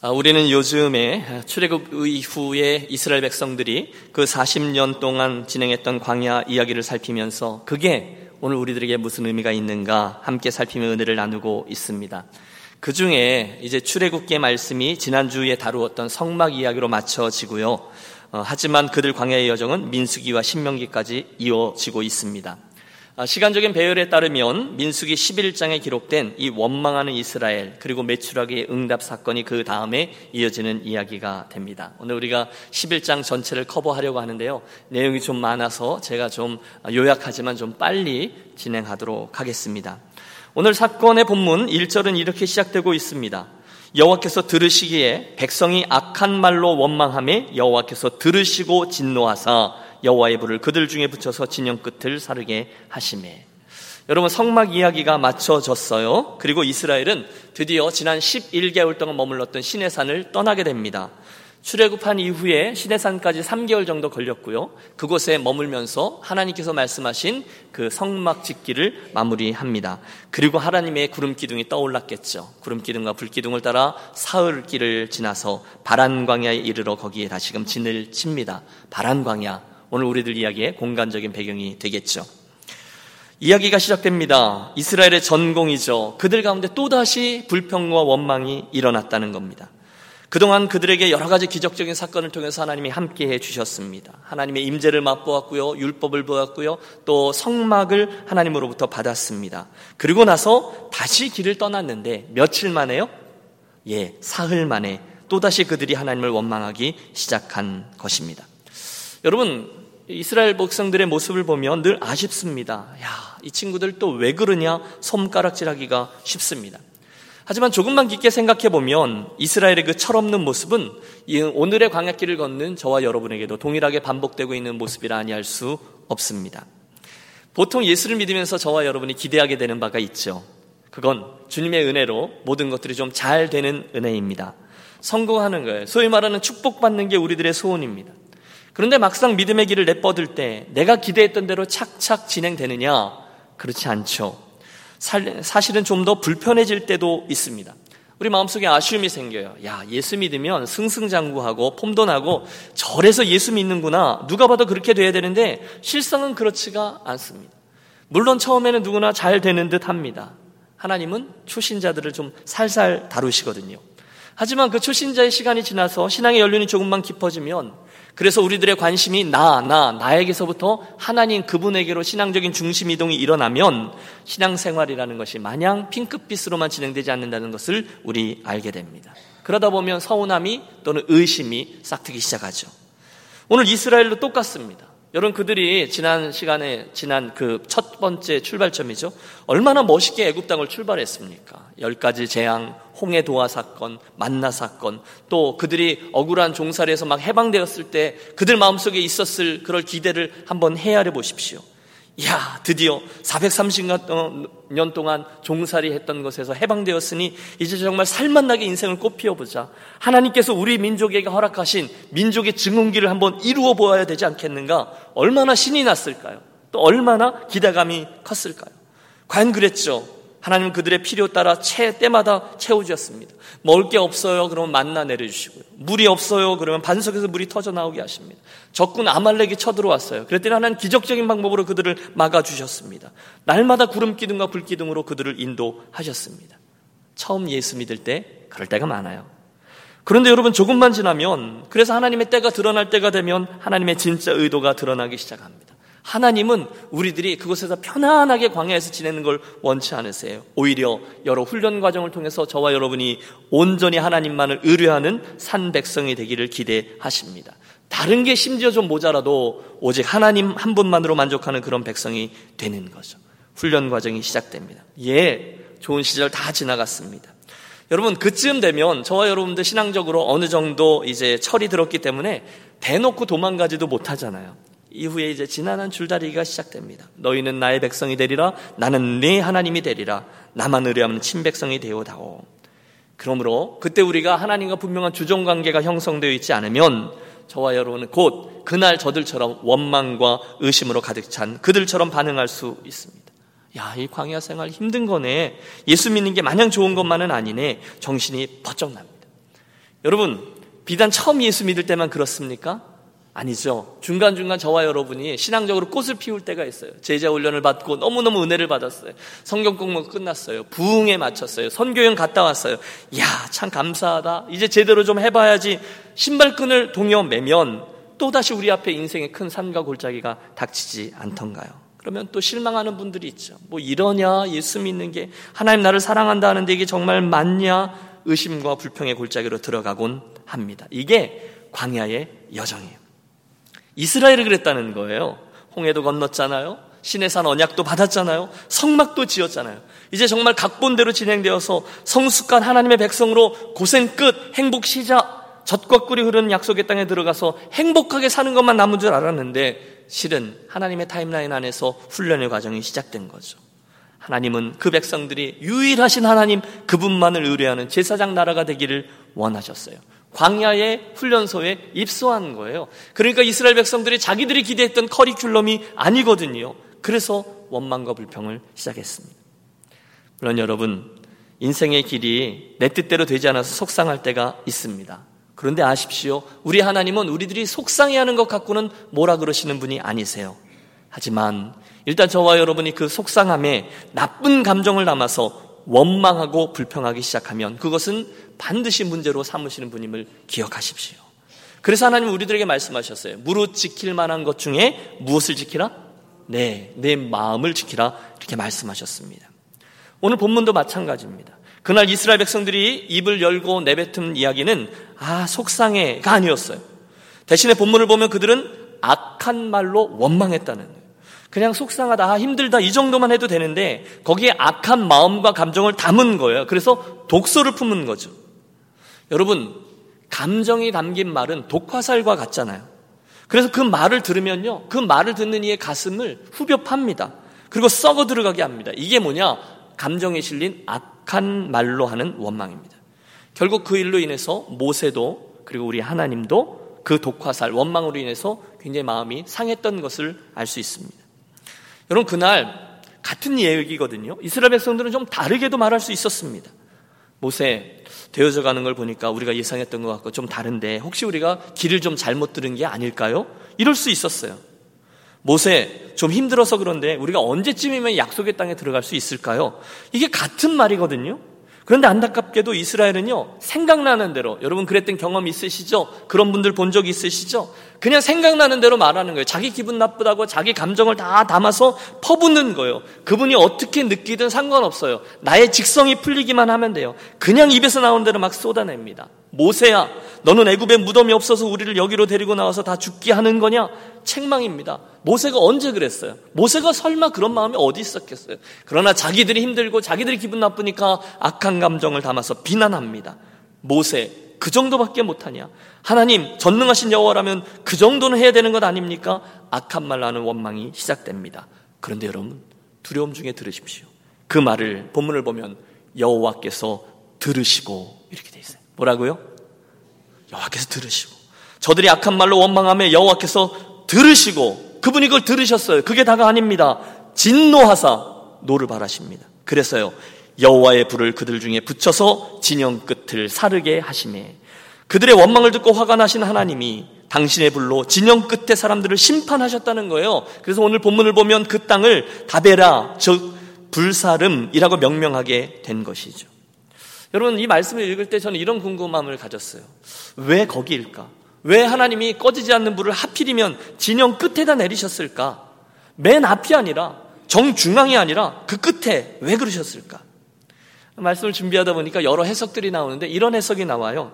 아, 우리는 요즘에 출애굽 이후에 이스라엘 백성들이 그 40년 동안 진행했던 광야 이야기를 살피면서 그게 오늘 우리들에게 무슨 의미가 있는가 함께 살피며 은혜를 나누고 있습니다. 그 중에 이제 출애굽기의 말씀이 지난주에 다루었던 성막 이야기로 맞춰지고요. 어, 하지만 그들 광야의 여정은 민수기와 신명기까지 이어지고 있습니다. 아, 시간적인 배열에 따르면 민수기 11장에 기록된 이 원망하는 이스라엘 그리고 매출하기의 응답 사건이 그 다음에 이어지는 이야기가 됩니다. 오늘 우리가 11장 전체를 커버하려고 하는데요. 내용이 좀 많아서 제가 좀 요약하지만 좀 빨리 진행하도록 하겠습니다. 오늘 사건의 본문 1절은 이렇게 시작되고 있습니다. 여호와께서 들으시기에 백성이 악한 말로 원망함에 여호와께서 들으시고 진노하사 여호와의 불을 그들 중에 붙여서 진영 끝을 사르게 하심에 여러분 성막 이야기가 맞춰졌어요. 그리고 이스라엘은 드디어 지난 11개월 동안 머물렀던 시내산을 떠나게 됩니다. 출애굽한 이후에 시내산까지 3개월 정도 걸렸고요. 그곳에 머물면서 하나님께서 말씀하신 그 성막 짓기를 마무리합니다. 그리고 하나님의 구름 기둥이 떠올랐겠죠. 구름 기둥과 불 기둥을 따라 사흘 길을 지나서 바란 광야에 이르러 거기에 다시금 진을 칩니다. 바란 광야 오늘 우리들 이야기의 공간적인 배경이 되겠죠. 이야기가 시작됩니다. 이스라엘의 전공이죠. 그들 가운데 또다시 불평과 원망이 일어났다는 겁니다. 그동안 그들에게 여러 가지 기적적인 사건을 통해서 하나님이 함께 해 주셨습니다. 하나님의 임재를 맛보았고요. 율법을 보았고요. 또 성막을 하나님으로부터 받았습니다. 그리고 나서 다시 길을 떠났는데 며칠 만에요? 예, 사흘 만에 또다시 그들이 하나님을 원망하기 시작한 것입니다. 여러분, 이스라엘 백성들의 모습을 보면 늘 아쉽습니다. 야, 이 친구들 또 왜 그러냐? 손가락질하기가 쉽습니다. 하지만 조금만 깊게 생각해 보면 이스라엘의 그 철없는 모습은 오늘의 광야길을 걷는 저와 여러분에게도 동일하게 반복되고 있는 모습이라 아니할 수 없습니다. 보통 예수를 믿으면서 저와 여러분이 기대하게 되는 바가 있죠. 그건 주님의 은혜로 모든 것들이 좀 잘 되는 은혜입니다. 성공하는 거예요. 소위 말하는 축복받는 게 우리들의 소원입니다. 그런데 막상 믿음의 길을 내뻗을 때 내가 기대했던 대로 착착 진행되느냐? 그렇지 않죠. 사실은 좀 더 불편해질 때도 있습니다. 우리 마음속에 아쉬움이 생겨요. 야, 예수 믿으면 승승장구하고 폼도 나고 절에서 예수 믿는구나. 누가 봐도 그렇게 돼야 되는데 실상은 그렇지가 않습니다. 물론 처음에는 누구나 잘 되는 듯 합니다. 하나님은 초신자들을 좀 살살 다루시거든요. 하지만 그 초신자의 시간이 지나서 신앙의 연륜이 조금만 깊어지면 그래서 우리들의 관심이 나, 나, 나에게서부터 하나님 그분에게로 신앙적인 중심 이동이 일어나면 신앙생활이라는 것이 마냥 핑크빛으로만 진행되지 않는다는 것을 우리 알게 됩니다. 그러다 보면 서운함이 또는 의심이 싹트기 시작하죠. 오늘 이스라엘도 똑같습니다. 여러분 그들이 지난 시간에 지난 그 첫 번째 출발점이죠. 얼마나 멋있게 애굽 땅을 출발했습니까? 열 가지 재앙, 홍해 도화 사건, 만나 사건, 또 그들이 억울한 종살이에서 막 해방되었을 때 그들 마음속에 있었을 그럴 기대를 한번 헤아려 보십시오. 야, 드디어 430년 동안 종살이 했던 것에서 해방되었으니 이제 정말 살맛나게 인생을 꽃피워 보자. 하나님께서 우리 민족에게 허락하신 민족의 증언기를 한번 이루어 보아야 되지 않겠는가? 얼마나 신이 났을까요? 또 얼마나 기대감이 컸을까요? 과연 그랬죠. 하나님은 그들의 필요 따라 채, 때마다 채워주셨습니다. 먹을 게 없어요. 그러면 만나 내려주시고요. 물이 없어요. 그러면 반석에서 물이 터져 나오게 하십니다. 적군 아말렉이 쳐들어왔어요. 그랬더니 하나님 기적적인 방법으로 그들을 막아주셨습니다. 날마다 구름 기둥과 불 기둥으로 그들을 인도하셨습니다. 처음 예수 믿을 때 그럴 때가 많아요. 그런데 여러분 조금만 지나면 그래서 하나님의 때가 드러날 때가 되면 하나님의 진짜 의도가 드러나기 시작합니다. 하나님은 우리들이 그곳에서 편안하게 광야에서 지내는 걸 원치 않으세요. 오히려 여러 훈련 과정을 통해서 저와 여러분이 온전히 하나님만을 의뢰하는 산 백성이 되기를 기대하십니다. 다른 게 심지어 좀 모자라도 오직 하나님 한 분만으로 만족하는 그런 백성이 되는 거죠. 훈련 과정이 시작됩니다. 예, 좋은 시절 다 지나갔습니다. 여러분, 그쯤 되면 저와 여러분들 신앙적으로 어느 정도 이제 철이 들었기 때문에 대놓고 도망가지도 못하잖아요. 이후에 이제 지난한 줄다리기가 시작됩니다. 너희는 나의 백성이 되리라. 나는 네 하나님이 되리라. 나만 의뢰하면 친백성이 되오다오. 그러므로 그때 우리가 하나님과 분명한 주종 관계가 형성되어 있지 않으면 저와 여러분은 곧 그날 저들처럼 원망과 의심으로 가득 찬 그들처럼 반응할 수 있습니다. 야, 이 광야 생활 힘든 거네. 예수 믿는 게 마냥 좋은 것만은 아니네. 정신이 버쩍 납니다. 여러분, 비단 처음 예수 믿을 때만 그렇습니까? 아니죠. 중간중간 저와 여러분이 신앙적으로 꽃을 피울 때가 있어요. 제자 훈련을 받고 너무너무 은혜를 받았어요. 성경 공부 끝났어요. 부흥에 마쳤어요. 선교행 갔다 왔어요. 야, 참 감사하다. 이제 제대로 좀 해봐야지. 신발끈을 동여 매면 또다시 우리 앞에 인생의 큰 산과 골짜기가 닥치지 않던가요? 그러면 또 실망하는 분들이 있죠. 뭐 이러냐? 예수 믿는 게 하나님 나를 사랑한다 하는데 이게 정말 맞냐? 의심과 불평의 골짜기로 들어가곤 합니다. 이게 광야의 여정이에요. 이스라엘이 그랬다는 거예요. 홍해도 건넜잖아요. 신의 산 언약도 받았잖아요. 성막도 지었잖아요. 이제 정말 각본대로 진행되어서 성숙한 하나님의 백성으로 고생 끝 행복 시작 젖과 꿀이 흐르는 약속의 땅에 들어가서 행복하게 사는 것만 남은 줄 알았는데 실은 하나님의 타임라인 안에서 훈련의 과정이 시작된 거죠. 하나님은 그 백성들이 유일하신 하나님 그분만을 의뢰하는 제사장 나라가 되기를 원하셨어요. 광야의 훈련소에 입소한 거예요. 그러니까 이스라엘 백성들이 자기들이 기대했던 커리큘럼이 아니거든요. 그래서 원망과 불평을 시작했습니다. 물론 여러분, 인생의 길이 내 뜻대로 되지 않아서 속상할 때가 있습니다. 그런데 아십시오. 우리 하나님은 우리들이 속상해하는 것 갖고는 뭐라 그러시는 분이 아니세요. 하지만 일단 저와 여러분이 그 속상함에 나쁜 감정을 담아서 원망하고 불평하기 시작하면 그것은 반드시 문제로 삼으시는 분임을 기억하십시오. 그래서 하나님 우리들에게 말씀하셨어요. 무릇 지킬 만한 것 중에 무엇을 지키라? 네, 내 마음을 지키라. 이렇게 말씀하셨습니다. 오늘 본문도 마찬가지입니다. 그날 이스라엘 백성들이 입을 열고 내뱉은 이야기는 아, 속상해가 아니었어요. 대신에 본문을 보면 그들은 악한 말로 원망했다는 거예요. 그냥 속상하다, 아, 힘들다, 이 정도만 해도 되는데 거기에 악한 마음과 감정을 담은 거예요. 그래서 독소를 품은 거죠. 여러분, 감정이 담긴 말은 독화살과 같잖아요. 그래서 그 말을 들으면요, 그 말을 듣는 이의 가슴을 후벼 팝니다. 그리고 썩어 들어가게 합니다. 이게 뭐냐? 감정에 실린 악한 말로 하는 원망입니다. 결국 그 일로 인해서 모세도 그리고 우리 하나님도 그 독화살, 원망으로 인해서 굉장히 마음이 상했던 것을 알 수 있습니다. 여러분, 그날 같은 얘기거든요. 이스라엘 백성들은 좀 다르게도 말할 수 있었습니다. 모세 되어져 가는 걸 보니까 우리가 예상했던 것 같고 좀 다른데 혹시 우리가 길을 좀 잘못 들은 게 아닐까요? 이럴 수 있었어요. 모세 좀 힘들어서 그런데 우리가 언제쯤이면 약속의 땅에 들어갈 수 있을까요? 이게 같은 말이거든요. 그런데 안타깝게도 이스라엘은요, 생각나는 대로, 여러분 그랬던 경험 있으시죠? 그런 분들 본 적 있으시죠? 그냥 생각나는 대로 말하는 거예요. 자기 기분 나쁘다고 자기 감정을 다 담아서 퍼붓는 거예요. 그분이 어떻게 느끼든 상관없어요. 나의 직성이 풀리기만 하면 돼요. 그냥 입에서 나온 대로 막 쏟아냅니다. 모세야, 너는 애굽에 무덤이 없어서 우리를 여기로 데리고 나와서 다 죽게 하는 거냐? 책망입니다. 모세가 언제 그랬어요? 모세가 설마 그런 마음이 어디 있었겠어요? 그러나 자기들이 힘들고 자기들이 기분 나쁘니까 악한 감정을 담아서 비난합니다. 모세, 그 정도밖에 못하냐? 하나님, 전능하신 여호와라면 그 정도는 해야 되는 것 아닙니까? 악한 말 나는 원망이 시작됩니다. 그런데 여러분, 두려움 중에 들으십시오. 그 말을 본문을 보면 여호와께서 들으시고 이렇게 돼 있어요. 뭐라고요? 여호와께서 들으시고 저들이 악한 말로 원망하며 여호와께서 들으시고 그분이 그걸 들으셨어요. 그게 다가 아닙니다. 진노하사 노를 발하십니다. 그래서요. 여호와의 불을 그들 중에 붙여서 진영 끝을 사르게 하시매 그들의 원망을 듣고 화가 나신 하나님이 당신의 불로 진영 끝에 사람들을 심판하셨다는 거예요. 그래서 오늘 본문을 보면 그 땅을 다베라 즉 불사름이라고 명명하게 된 것이죠. 여러분 이 말씀을 읽을 때 저는 이런 궁금함을 가졌어요. 왜 거기일까? 왜 하나님이 꺼지지 않는 불을 하필이면 진영 끝에다 내리셨을까? 맨 앞이 아니라 정중앙이 아니라 그 끝에 왜 그러셨을까? 말씀을 준비하다 보니까 여러 해석들이 나오는데 이런 해석이 나와요.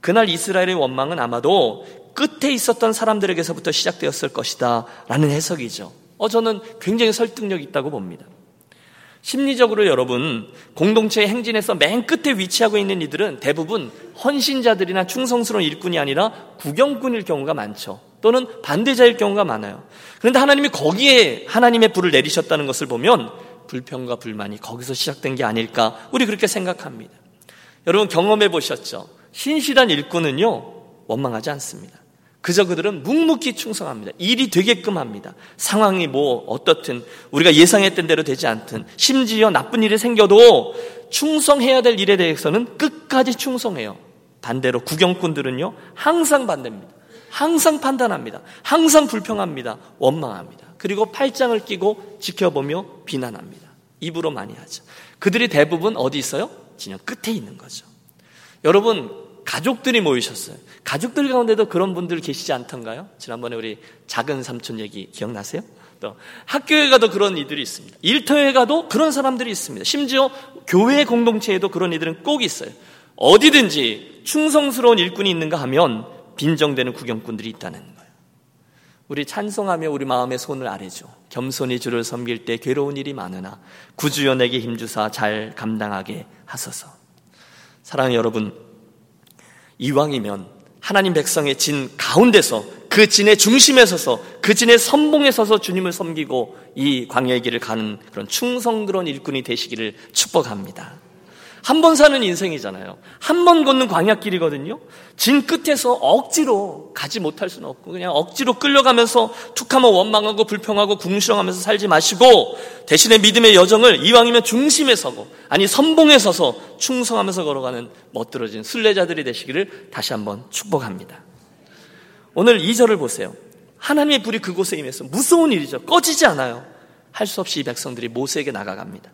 그날 이스라엘의 원망은 아마도 끝에 있었던 사람들에게서부터 시작되었을 것이다 라는 해석이죠. 어, 저는 굉장히 설득력 있다고 봅니다. 심리적으로 여러분, 공동체의 행진에서 맨 끝에 위치하고 있는 이들은 대부분 헌신자들이나 충성스러운 일꾼이 아니라 구경꾼일 경우가 많죠. 또는 반대자일 경우가 많아요. 그런데 하나님이 거기에 하나님의 불을 내리셨다는 것을 보면 불평과 불만이 거기서 시작된 게 아닐까 우리 그렇게 생각합니다. 여러분 경험해 보셨죠? 신실한 일꾼은요 원망하지 않습니다. 그저 그들은 묵묵히 충성합니다. 일이 되게끔 합니다. 상황이 뭐 어떻든 우리가 예상했던 대로 되지 않든 심지어 나쁜 일이 생겨도 충성해야 될 일에 대해서는 끝까지 충성해요. 반대로 구경꾼들은요, 항상 반대입니다. 항상 판단합니다. 항상 불평합니다. 원망합니다. 그리고 팔짱을 끼고 지켜보며 비난합니다. 입으로 많이 하죠. 그들이 대부분 어디 있어요? 진영 끝에 있는 거죠. 여러분, 가족들이 모이셨어요. 가족들 가운데도 그런 분들 계시지 않던가요? 지난번에 우리 작은 삼촌 얘기 기억나세요? 또 학교에 가도 그런 이들이 있습니다. 일터에 가도 그런 사람들이 있습니다. 심지어 교회 공동체에도 그런 이들은 꼭 있어요. 어디든지 충성스러운 일꾼이 있는가 하면 빈정되는 구경꾼들이 있다는 거예요. 우리 찬송하며 우리 마음의 손을 아래죠. 겸손히 주를 섬길 때 괴로운 일이 많으나 구주연에게 힘주사 잘 감당하게 하소서. 사랑하는 여러분, 이왕이면 하나님 백성의 진 가운데서 그 진의 중심에 서서 그 진의 선봉에 서서 주님을 섬기고 이 광야의 길을 가는 그런 충성스러운 일꾼이 되시기를 축복합니다. 한 번 사는 인생이잖아요. 한 번 걷는 광야길이거든요. 진 끝에서 억지로 가지 못할 수는 없고 그냥 억지로 끌려가면서 툭하면 원망하고 불평하고 궁시렁하면서 살지 마시고 대신에 믿음의 여정을 이왕이면 중심에 서고 아니 선봉에 서서 충성하면서 걸어가는 멋들어진 순례자들이 되시기를 다시 한번 축복합니다. 오늘 2절을 보세요. 하나님의 불이 그곳에 임해서 무서운 일이죠. 꺼지지 않아요. 할 수 없이 이 백성들이 모세에게 나가갑니다.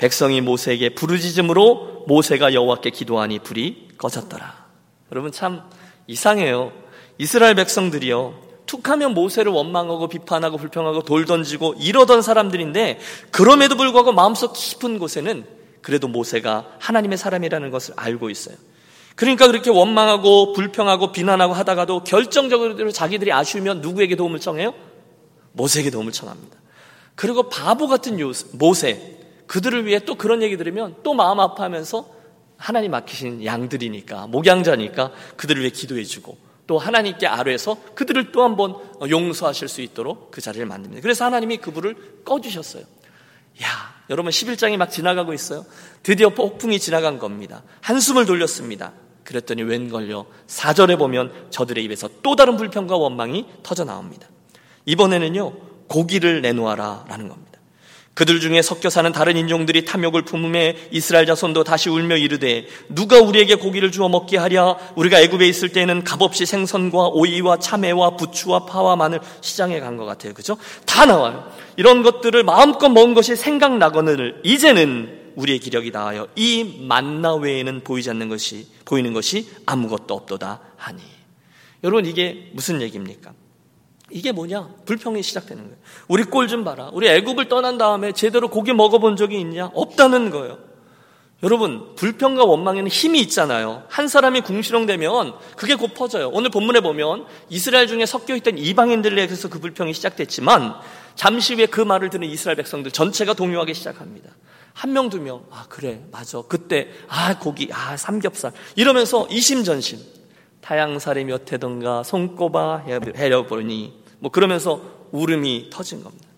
백성이 모세에게 부르짖음으로 모세가 여호와께 기도하니 불이 꺼졌더라. 여러분 참 이상해요. 이스라엘 백성들이요. 툭하면 모세를 원망하고 비판하고 불평하고 돌 던지고 이러던 사람들인데 그럼에도 불구하고 마음속 깊은 곳에는 그래도 모세가 하나님의 사람이라는 것을 알고 있어요. 그러니까 그렇게 원망하고 불평하고 비난하고 하다가도 결정적으로 자기들이 아쉬우면 누구에게 도움을 청해요? 모세에게 도움을 청합니다. 그리고 바보 같은 모세, 그들을 위해 또 그런 얘기 들으면 또 마음 아파하면서 하나님 맡기신 양들이니까, 목양자니까 그들을 위해 기도해 주고 또 하나님께 아뢰서 그들을 또 한번 용서하실 수 있도록 그 자리를 만듭니다. 그래서 하나님이 그 불을 꺼주셨어요. 야, 여러분 11장이 막 지나가고 있어요. 드디어 폭풍이 지나간 겁니다. 한숨을 돌렸습니다. 그랬더니 웬걸요. 4절에 보면 저들의 입에서 또 다른 불평과 원망이 터져 나옵니다. 이번에는요. 고기를 내놓아라 라는 겁니다. 그들 중에 섞여 사는 다른 인종들이 탐욕을 품음에 이스라엘 자손도 다시 울며 이르되 누가 우리에게 고기를 주어 먹게 하랴 우리가 애굽에 있을 때는 값없이 생선과 오이와 참외와 부추와 파와 마늘 시장에 간 것 같아요. 그죠? 다 나와요. 이런 것들을 마음껏 먹은 것이 생각나거늘 이제는 우리의 기력이 다하여 이 만나 외에는 보이지 않는 것이 보이는 것이 아무것도 없도다 하니. 여러분 이게 무슨 얘기입니까? 이게 뭐냐? 불평이 시작되는 거예요. 우리 꼴 좀 봐라. 우리 애굽을 떠난 다음에 제대로 고기 먹어본 적이 있냐? 없다는 거예요. 여러분, 불평과 원망에는 힘이 있잖아요. 한 사람이 궁시렁대면 그게 곧 퍼져요. 오늘 본문에 보면 이스라엘 중에 섞여 있던 이방인들에게서 그 불평이 시작됐지만 잠시 후에 그 말을 듣는 이스라엘 백성들 전체가 동요하기 시작합니다. 한 명, 두 명, 아, 그래, 맞아. 그때, 아, 고기, 아, 삼겹살. 이러면서 이심전심. 타양살이 몇 해던가 손꼽아 해려보니, 뭐 그러면서 울음이 터진 겁니다.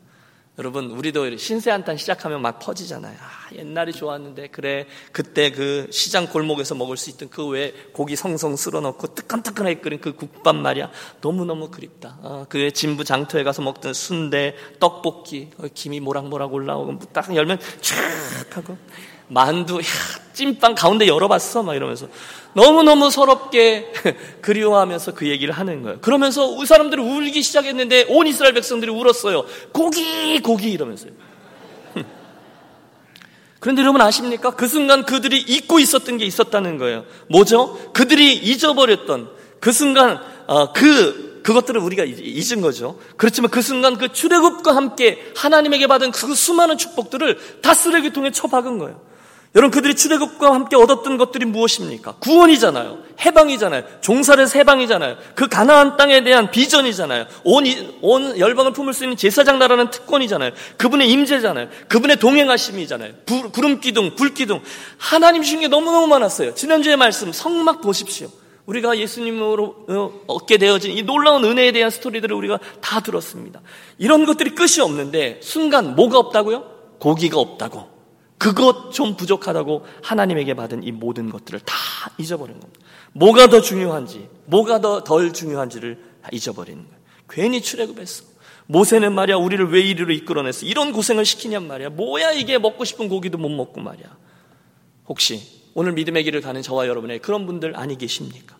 여러분, 우리도 신세 한탄 시작하면 막 퍼지잖아요. 아, 옛날이 좋았는데, 그래. 그때 그 시장 골목에서 먹을 수 있던 그외 고기 성성 쓸어 넣고 뜨끈뜨끈하게 끓인 그 국밥 말이야. 너무너무 그립다. 어, 그 진부 장터에 가서 먹던 순대, 떡볶이, 김이 모락모락 올라오고 딱 열면 촥 하고 만두, 야, 찐빵 가운데 열어봤어? 막 이러면서. 너무너무 서럽게 그리워하면서 그 얘기를 하는 거예요. 그러면서 그 사람들이 울기 시작했는데 온 이스라엘 백성들이 울었어요. 고기, 고기 이러면서요. 그런데 여러분 아십니까? 그 순간 그들이 잊고 있었던 게 있었다는 거예요. 뭐죠? 그들이 잊어버렸던 그 순간 어, 그 그것들을 우리가 잊은 거죠. 그렇지만 그 순간 그 출애굽과 함께 하나님에게 받은 그 수많은 축복들을 다 쓰레기통에 쳐박은 거예요. 여러분 그들이 출애굽과 함께 얻었던 것들이 무엇입니까? 구원이잖아요. 해방이잖아요. 종살의 해방이잖아요. 그 가나안 땅에 대한 비전이잖아요. 온, 온 열방을 품을 수 있는 제사장 나라는 특권이잖아요. 그분의 임재잖아요. 그분의 동행하심이잖아요. 부, 구름 기둥, 불 기둥. 하나님 주신 게 너무너무 많았어요. 지난주에 말씀 성막 보십시오. 우리가 예수님으로 어, 얻게 되어진 이 놀라운 은혜에 대한 스토리들을 우리가 다 들었습니다. 이런 것들이 끝이 없는데 순간 뭐가 없다고요? 고기가 없다고. 그것 좀 부족하다고 하나님에게 받은 이 모든 것들을 다 잊어버린 겁니다. 뭐가 더 중요한지, 뭐가 더 덜 중요한지를 다 잊어버리는 거예요. 괜히 출애굽했어. 모세는 말이야 우리를 왜 이리로 이끌어냈어? 이런 고생을 시키냔 말이야. 뭐야 이게 먹고 싶은 고기도 못 먹고 말이야. 혹시 오늘 믿음의 길을 가는 저와 여러분의 그런 분들 아니 계십니까?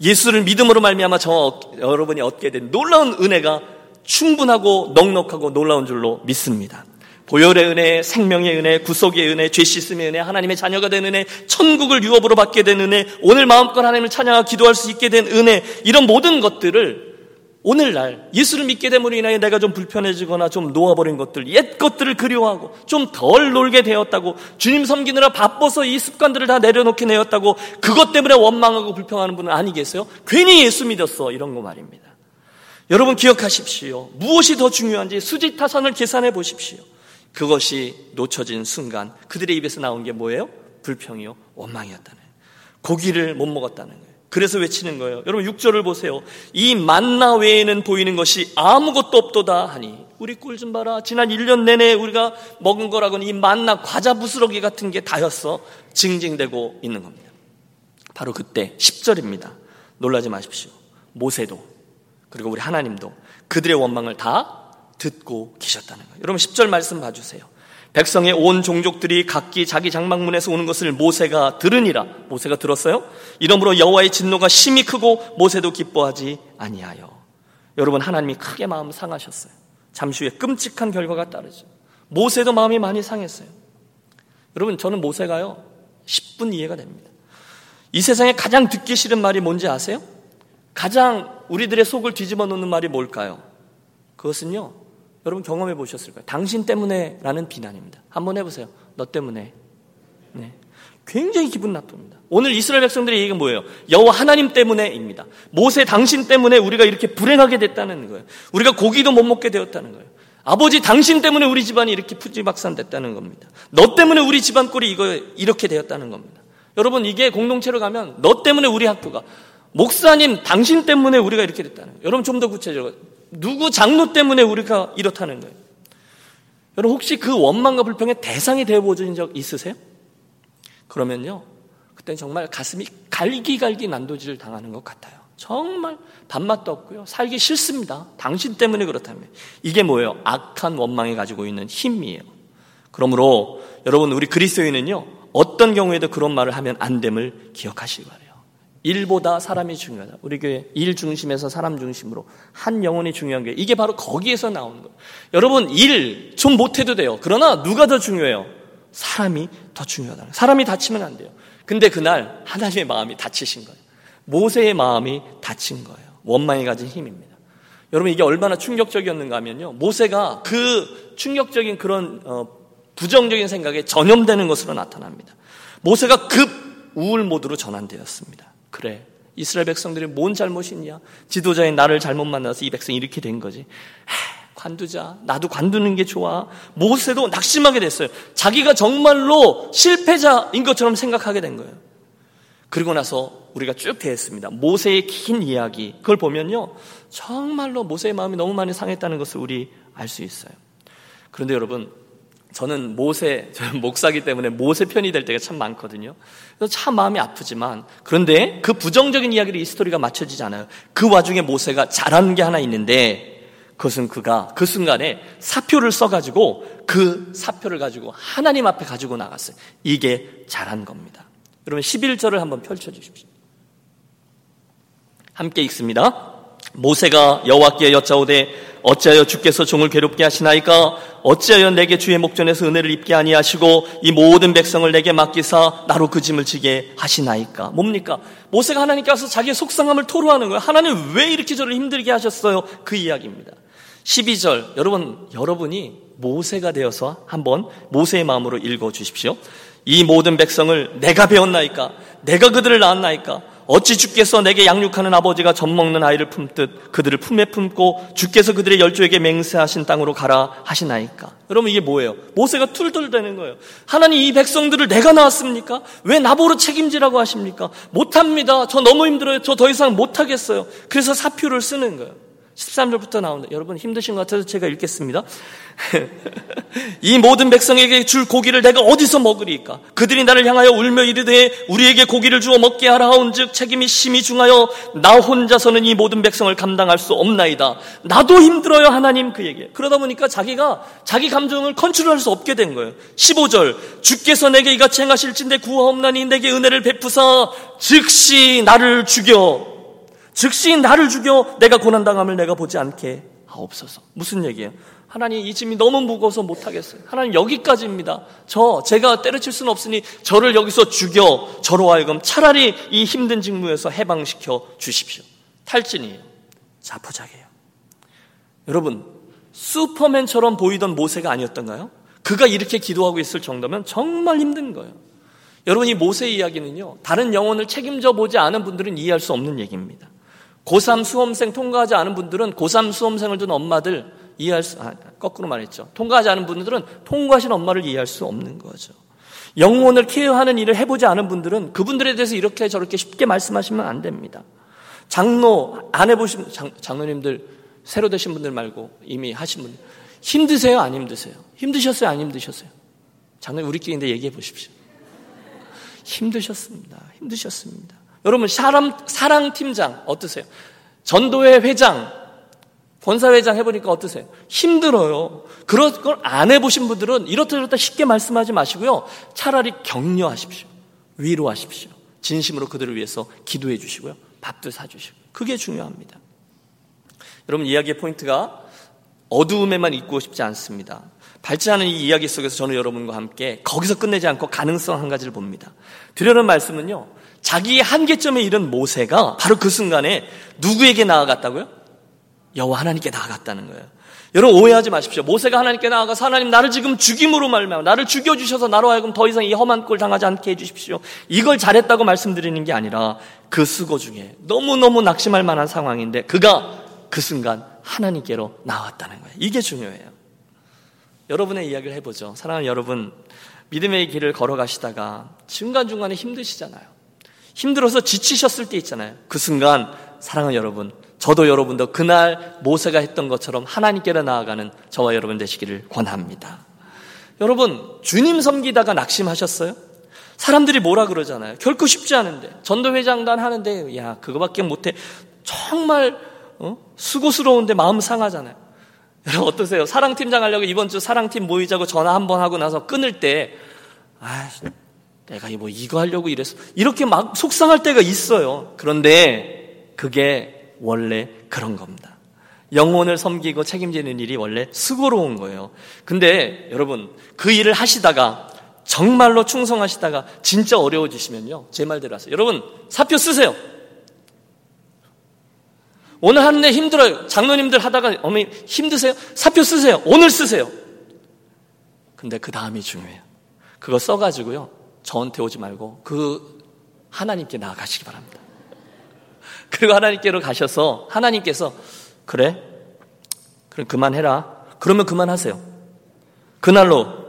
예수를 믿음으로 말미암아 저 여러분이 얻게 된 놀라운 은혜가 충분하고 넉넉하고 놀라운 줄로 믿습니다. 보혈의 은혜, 생명의 은혜, 구속의 은혜, 죄 씻음의 은혜, 하나님의 자녀가 된 은혜, 천국을 유업으로 받게 된 은혜, 오늘 마음껏 하나님을 찬양하고 기도할 수 있게 된 은혜, 이런 모든 것들을 오늘날 예수를 믿게 됨으로 인하여 내가 좀 불편해지거나 좀 놓아버린 것들, 옛 것들을 그리워하고 좀 덜 놀게 되었다고 주님 섬기느라 바빠서 이 습관들을 다 내려놓게 되었다고 그것 때문에 원망하고 불평하는 분은 아니겠어요? 괜히 예수 믿었어. 이런 거 말입니다. 여러분 기억하십시오. 무엇이 더 중요한지 수지타산을 계산해 보십시오. 그것이 놓쳐진 순간 그들의 입에서 나온 게 뭐예요? 불평이요, 원망이었다는 거예요. 고기를 못 먹었다는 거예요. 그래서 외치는 거예요. 여러분 6절을 보세요. 이 만나 외에는 보이는 것이 아무것도 없도다 하니 우리 꿀 좀 봐라. 지난 1년 내내 우리가 먹은 거라고는 이 만나 과자 부스러기 같은 게 다였어. 징징대고 있는 겁니다. 바로 그때 10절입니다. 놀라지 마십시오. 모세도 그리고 우리 하나님도 그들의 원망을 다 듣고 계셨다는 거예요. 여러분 10절 말씀 봐주세요. 백성의 온 종족들이 각기 자기 장막문에서 오는 것을 모세가 들으니라. 모세가 들었어요? 이러므로 여호와의 진노가 심히 크고 모세도 기뻐하지 아니하여. 여러분 하나님이 크게 마음 상하셨어요. 잠시 후에 끔찍한 결과가 따르죠. 모세도 마음이 많이 상했어요. 여러분 저는 모세가요 10분 이해가 됩니다. 이 세상에 가장 듣기 싫은 말이 뭔지 아세요? 가장 우리들의 속을 뒤집어 놓는 말이 뭘까요? 그것은요 여러분 경험해 보셨을 거예요. 당신 때문에 라는 비난입니다. 한번 해보세요. 너 때문에. 네. 굉장히 기분 나쁩니다. 오늘 이스라엘 백성들의 얘기가 뭐예요? 여호와 하나님 때문에입니다. 모세 당신 때문에 우리가 이렇게 불행하게 됐다는 거예요. 우리가 고기도 못 먹게 되었다는 거예요. 아버지 당신 때문에 우리 집안이 이렇게 푸지박산됐다는 겁니다. 너 때문에 우리 집안 꼴이 이거 이렇게 되었다는 겁니다. 여러분 이게 공동체로 가면 너 때문에 우리 학교가 목사님 당신 때문에 우리가 이렇게 됐다는 거예요. 여러분 좀 더 구체적으로 누구 장로 때문에 우리가 이렇다는 거예요. 여러분 혹시 그 원망과 불평의 대상이 되어 보신 적 있으세요? 그러면요. 그때는 정말 가슴이 갈기갈기 난도질을 당하는 것 같아요. 정말 밥맛도 없고요. 살기 싫습니다. 당신 때문에 그렇다면. 이게 뭐예요? 악한 원망이 가지고 있는 힘이에요. 그러므로 여러분 우리 그리스도인은요. 어떤 경우에도 그런 말을 하면 안 됨을 기억하시기 바래요. 일보다 사람이 중요하다. 우리 교회 일 중심에서 사람 중심으로 한 영혼이 중요한 게 이게 바로 거기에서 나오는 거예요. 여러분 일 좀 못해도 돼요. 그러나 누가 더 중요해요? 사람이 더 중요하다. 사람이 다치면 안 돼요. 근데 그날 하나님의 마음이 다치신 거예요. 모세의 마음이 다친 거예요. 원망이 가진 힘입니다. 여러분 이게 얼마나 충격적이었는가 하면요. 모세가 그 충격적인 그런 어, 부정적인 생각에 전염되는 것으로 나타납니다. 모세가 급 우울 모드로 전환되었습니다. 그래. 이스라엘 백성들이 뭔 잘못이냐? 지도자인 나를 잘못 만나서 이 백성이 이렇게 된 거지. 하, 관두자. 나도 관두는 게 좋아. 모세도 낙심하게 됐어요. 자기가 정말로 실패자인 것처럼 생각하게 된 거예요. 그리고 나서 우리가 쭉 대했습니다. 모세의 긴 이야기. 그걸 보면요. 정말로 모세의 마음이 너무 많이 상했다는 것을 우리 알 수 있어요. 그런데 여러분, 저는 모세, 저는 목사기 때문에 모세 편이 될 때가 참 많거든요. 그래서 참 마음이 아프지만, 그런데 그 부정적인 이야기를 이 스토리가 맞춰지지 않아요. 그 와중에 모세가 잘하는 게 하나 있는데, 그것은 그가 그 순간에 사표를 써가지고 그 사표를 가지고 하나님 앞에 가지고 나갔어요. 이게 잘한 겁니다. 여러분 11절을 한번 펼쳐주십시오. 함께 읽습니다. 모세가 여호와께 여짜오되 어찌하여 주께서 종을 괴롭게 하시나이까? 어찌하여 내게 주의 목전에서 은혜를 입게 아니하시고 이 모든 백성을 내게 맡기사 나로 그 짐을 지게 하시나이까? 뭡니까? 모세가 하나님께 와서 자기의 속상함을 토로하는 거예요. 하나님 왜 이렇게 저를 힘들게 하셨어요? 그 이야기입니다. 12절. 여러분 여러분이 모세가 되어서 한번 모세의 마음으로 읽어 주십시오. 이 모든 백성을 내가 배웠나이까? 내가 그들을 낳았나이까 어찌 주께서 내게 양육하는 아버지가 젖 먹는 아이를 품듯 그들을 품에 품고 주께서 그들의 열조에게 맹세하신 땅으로 가라 하시나이까. 여러분 이게 뭐예요? 모세가 툴툴대는 거예요. 하나님 이 백성들을 내가 낳았습니까? 왜 나보러 책임지라고 하십니까? 못합니다. 저 너무 힘들어요. 저 더 이상 못하겠어요. 그래서 사표를 쓰는 거예요. 13절부터 나옵니다. 여러분 힘드신 것 같아서 제가 읽겠습니다. 이 모든 백성에게 줄 고기를 내가 어디서 먹으리까? 그들이 나를 향하여 울며 이르되 우리에게 고기를 주어 먹게 하라 하온즉 책임이 심히 중하여 나 혼자서는 이 모든 백성을 감당할 수 없나이다. 나도 힘들어요 하나님 그에게. 그러다 보니까 자기가 자기 감정을 컨트롤할 수 없게 된 거예요. 15절 주께서 내게 이같이 행하실진데 구하옵나니 내게 은혜를 베푸사 즉시 나를 죽여 즉시 나를 죽여 내가 고난당함을 내가 보지 않게 하옵소서. 무슨 얘기예요? 하나님 이 짐이 너무 무거워서 못하겠어요. 하나님 여기까지입니다. 저 제가 때려칠 수는 없으니 저를 여기서 죽여 저로 하여금 차라리 이 힘든 직무에서 해방시켜 주십시오. 탈진이에요. 자포자기예요. 여러분 슈퍼맨처럼 보이던 모세가 아니었던가요? 그가 이렇게 기도하고 있을 정도면 정말 힘든 거예요. 여러분 이 모세 이야기는요. 다른 영혼을 책임져 보지 않은 분들은 이해할 수 없는 얘기입니다. 고3 수험생 통과하지 않은 분들은 고3 수험생을 둔 엄마들 이해할 수, 아, 거꾸로 말했죠. 통과하지 않은 분들은 통과하신 엄마를 이해할 수 없는 거죠. 영혼을 케어하는 일을 해보지 않은 분들은 그분들에 대해서 이렇게 저렇게 쉽게 말씀하시면 안 됩니다. 장로, 안 해보신, 장, 장로님들, 새로 되신 분들 말고 이미 하신 분들. 힘드세요? 안 힘드세요? 힘드셨어요? 안 힘드셨어요? 장로님, 우리끼리 인데 얘기해 보십시오. 힘드셨습니다. 힘드셨습니다. 여러분 사람 사랑 팀장 어떠세요? 전도회 회장, 권사회장 해보니까 어떠세요? 힘들어요. 그런 걸 안 해보신 분들은 이렇다 저렇다 쉽게 말씀하지 마시고요. 차라리 격려하십시오. 위로하십시오. 진심으로 그들을 위해서 기도해 주시고요. 밥도 사주시고. 그게 중요합니다. 여러분 이야기의 포인트가 어두움에만 있고 싶지 않습니다. 않은 이 이야기 속에서 저는 여러분과 함께 거기서 끝내지 않고 가능성 한 가지를 봅니다. 드려는 말씀은요. 자기의 한계점에 이른 모세가 바로 그 순간에 누구에게 나아갔다고요? 여호와 하나님께 나아갔다는 거예요. 여러분 오해하지 마십시오. 모세가 하나님께 나아가서 하나님 나를 지금 죽임으로 말미암아 나를 죽여 주셔서 나로 하여금 더 이상 이 험한 꼴 당하지 않게 해 주십시오. 이걸 잘했다고 말씀드리는 게 아니라 그 수고 중에 너무너무 낙심할 만한 상황인데 그가 그 순간 하나님께로 나왔다는 거예요. 이게 중요해요. 여러분의 이야기를 해 보죠. 사랑하는 여러분, 믿음의 길을 걸어가시다가 중간중간에 힘드시잖아요. 힘들어서 지치셨을 때 있잖아요. 그 순간 사랑하는 여러분, 저도 여러분도 그날 모세가 했던 것처럼 하나님께로 나아가는 저와 여러분 되시기를 권합니다. 여러분, 주님 섬기다가 낙심하셨어요? 사람들이 뭐라 그러잖아요. 결코 쉽지 않은데. 전도회장단 하는데, 야, 그거밖에 못해. 정말, 어? 수고스러운데 마음 상하잖아요. 여러분, 어떠세요? 사랑팀장 하려고 이번 주 사랑팀 모이자고 전화 한 번 하고 나서 끊을 때, 아, 내가 뭐 이거 하려고 이랬어. 이렇게 막 속상할 때가 있어요. 그런데 그게 원래 그런 겁니다. 영혼을 섬기고 책임지는 일이 원래 수고로운 거예요. 근데 여러분, 그 일을 하시다가 정말로 충성하시다가 진짜 어려워지시면요. 제 말대로 하세요. 여러분, 사표 쓰세요. 오늘 하는 데 힘들어요. 장로님들 하다가 어머니 힘드세요? 사표 쓰세요. 오늘 쓰세요. 근데 그 다음이 중요해요. 그거 써가지고요. 저한테 오지 말고 그 하나님께 나아가시기 바랍니다. 그리고 하나님께로 가셔서 하나님께서 그래? 그럼 그만해라. 그러면 그만하세요. 그날로.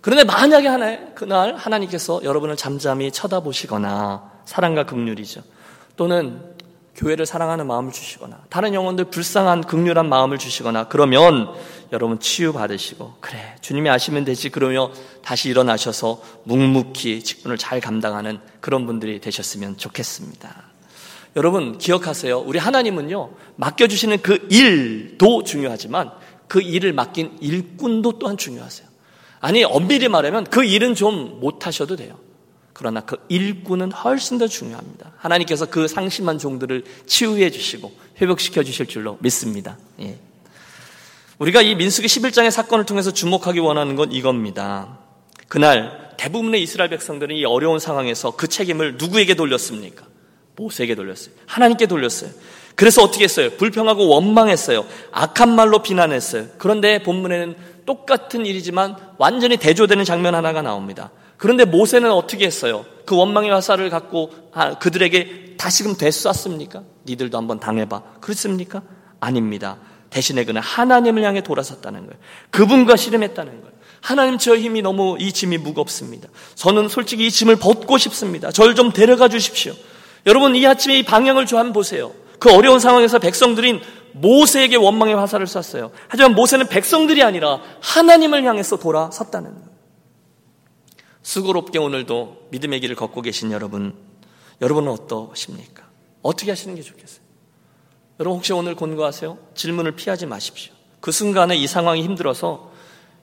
그런데 만약에 하나 그날 하나님께서 여러분을 잠잠히 쳐다보시거나 사랑과 긍휼이죠. 또는 교회를 사랑하는 마음을 주시거나 다른 영혼들 불쌍한 극률한 마음을 주시거나 그러면 여러분 치유받으시고 그래 주님이 아시면 되지 그러며 다시 일어나셔서 묵묵히 직분을 잘 감당하는 그런 분들이 되셨으면 좋겠습니다. 여러분 기억하세요. 우리 하나님은요 맡겨주시는 그 일도 중요하지만 그 일을 맡긴 일꾼도 또한 중요하세요. 아니 엄밀히 말하면 그 일은 좀 못하셔도 돼요. 그러나 그 일꾼은 훨씬 더 중요합니다. 하나님께서 그 상심한 종들을 치유해 주시고 회복시켜 주실 줄로 믿습니다. 예. 우리가 이 민수기 11장의 사건을 통해서 주목하기 원하는 건 이겁니다. 그날 대부분의 이스라엘 백성들은 이 어려운 상황에서 그 책임을 누구에게 돌렸습니까? 모세에게 돌렸어요. 하나님께 돌렸어요. 그래서 어떻게 했어요? 불평하고 원망했어요. 악한 말로 비난했어요. 그런데 본문에는 똑같은 일이지만 완전히 대조되는 장면 하나가 나옵니다. 그런데 모세는 어떻게 했어요? 그 원망의 화살을 갖고 그들에게 다시금 되쐈습니까? 니들도 한번 당해봐. 그렇습니까? 아닙니다. 대신에 그는 하나님을 향해 돌아섰다는 거예요. 그분과 씨름했다는 거예요. 하나님 저 힘이 너무 이 짐이 무겁습니다. 저는 솔직히 이 짐을 벗고 싶습니다. 저를 좀 데려가 주십시오. 여러분 이 아침에 이 방향을 좀 한번 보세요. 그 어려운 상황에서 백성들인 모세에게 원망의 화살을 쐈어요. 하지만 모세는 백성들이 아니라 하나님을 향해서 돌아섰다는 거예요. 수고롭게 오늘도 믿음의 길을 걷고 계신 여러분, 여러분은 어떠십니까? 어떻게 하시는 게 좋겠어요? 여러분 혹시 오늘 권고하세요? 질문을 피하지 마십시오. 그 순간에 이 상황이 힘들어서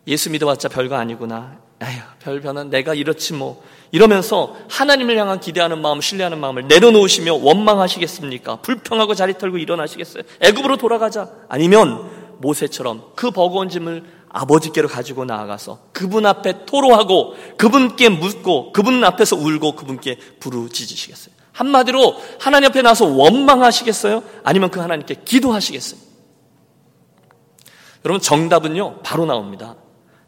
예수 믿어봤자 별거 아니구나. 에휴, 별 변은 내가 이렇지 뭐. 이러면서 하나님을 향한 기대하는 마음, 신뢰하는 마음을 내려놓으시며 원망하시겠습니까? 불평하고 자리 털고 일어나시겠어요? 애굽으로 돌아가자. 아니면 모세처럼 그 버거운 짐을 아버지께로 가지고 나아가서 그분 앞에 토로하고 그분께 묻고 그분 앞에서 울고 그분께 부르짖으시겠어요? 한마디로 하나님 앞에 나서 원망하시겠어요? 아니면 그 하나님께 기도하시겠어요? 여러분 정답은요 바로 나옵니다.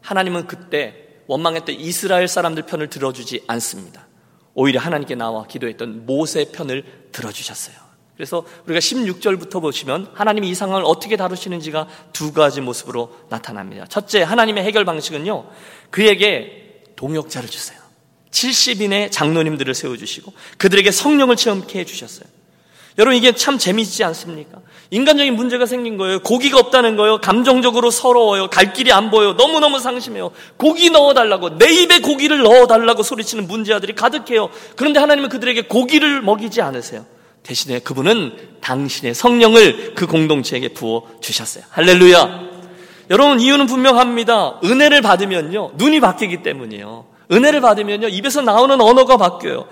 하나님은 그때 원망했던 이스라엘 사람들 편을 들어주지 않습니다. 오히려 하나님께 나와 기도했던 모세 편을 들어주셨어요. 그래서 우리가 16절부터 보시면 하나님이 이 상황을 어떻게 다루시는지가 두 가지 모습으로 나타납니다. 첫째, 하나님의 해결 방식은요, 그에게 동역자를 주세요. 70인의 장로님들을 세워주시고 그들에게 성령을 체험케 해주셨어요. 여러분 이게 참 재미있지 않습니까? 인간적인 문제가 생긴 거예요. 고기가 없다는 거예요. 감정적으로 서러워요. 갈 길이 안 보여요. 너무너무 상심해요. 고기 넣어달라고 내 입에 고기를 넣어달라고 소리치는 문제아들이 가득해요. 그런데 하나님은 그들에게 고기를 먹이지 않으세요. 대신에 그분은 당신의 성령을 그 공동체에게 부어 주셨어요. 할렐루야. 여러분 이유는 분명합니다. 은혜를 받으면요 눈이 바뀌기 때문이에요. 은혜를 받으면요 입에서 나오는 언어가 바뀌어요.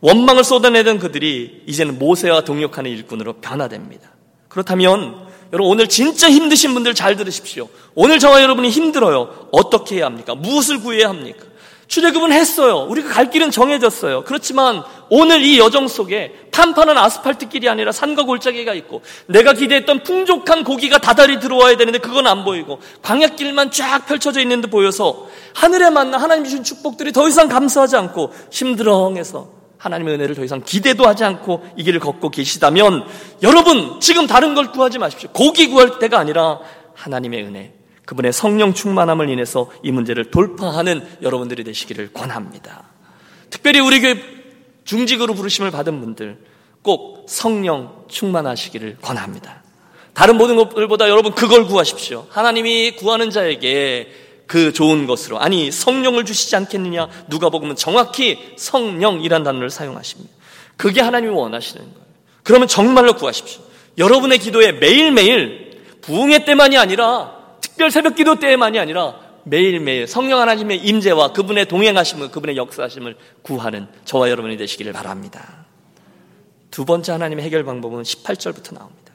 원망을 쏟아내던 그들이 이제는 모세와 동역하는 일꾼으로 변화됩니다. 그렇다면 여러분 오늘 진짜 힘드신 분들 잘 들으십시오. 오늘 저와 여러분이 힘들어요. 어떻게 해야 합니까? 무엇을 구해야 합니까? 출애굽은 했어요. 우리가 갈 길은 정해졌어요. 그렇지만 오늘 이 여정 속에 판판한 아스팔트 길이 아니라 산과 골짜기가 있고 내가 기대했던 풍족한 고기가 다달이 들어와야 되는데 그건 안 보이고 광약길만 쫙 펼쳐져 있는 듯 보여서 하늘에 만나 하나님 주신 축복들이 더 이상 감사하지 않고 힘들어해서 하나님의 은혜를 더 이상 기대도 하지 않고 이 길을 걷고 계시다면 여러분 지금 다른 걸 구하지 마십시오. 고기 구할 때가 아니라 하나님의 은혜, 그분의 성령 충만함을 인해서 이 문제를 돌파하는 여러분들이 되시기를 권합니다. 특별히 우리 교회 중직으로 부르심을 받은 분들 꼭 성령 충만하시기를 권합니다. 다른 모든 것들보다 여러분 그걸 구하십시오. 하나님이 구하는 자에게 그 좋은 것으로 아니 성령을 주시지 않겠느냐 누가 보면 정확히 성령이란 단어를 사용하십니다. 그게 하나님이 원하시는 거예요. 그러면 정말로 구하십시오. 여러분의 기도에 매일매일 부흥회 때만이 아니라 특별 새벽 기도 때만이 아니라 매일매일 성령 하나님의 임재와 그분의 동행하심을 그분의 역사하심을 구하는 저와 여러분이 되시기를 바랍니다. 두 번째 하나님의 해결 방법은 18절부터 나옵니다.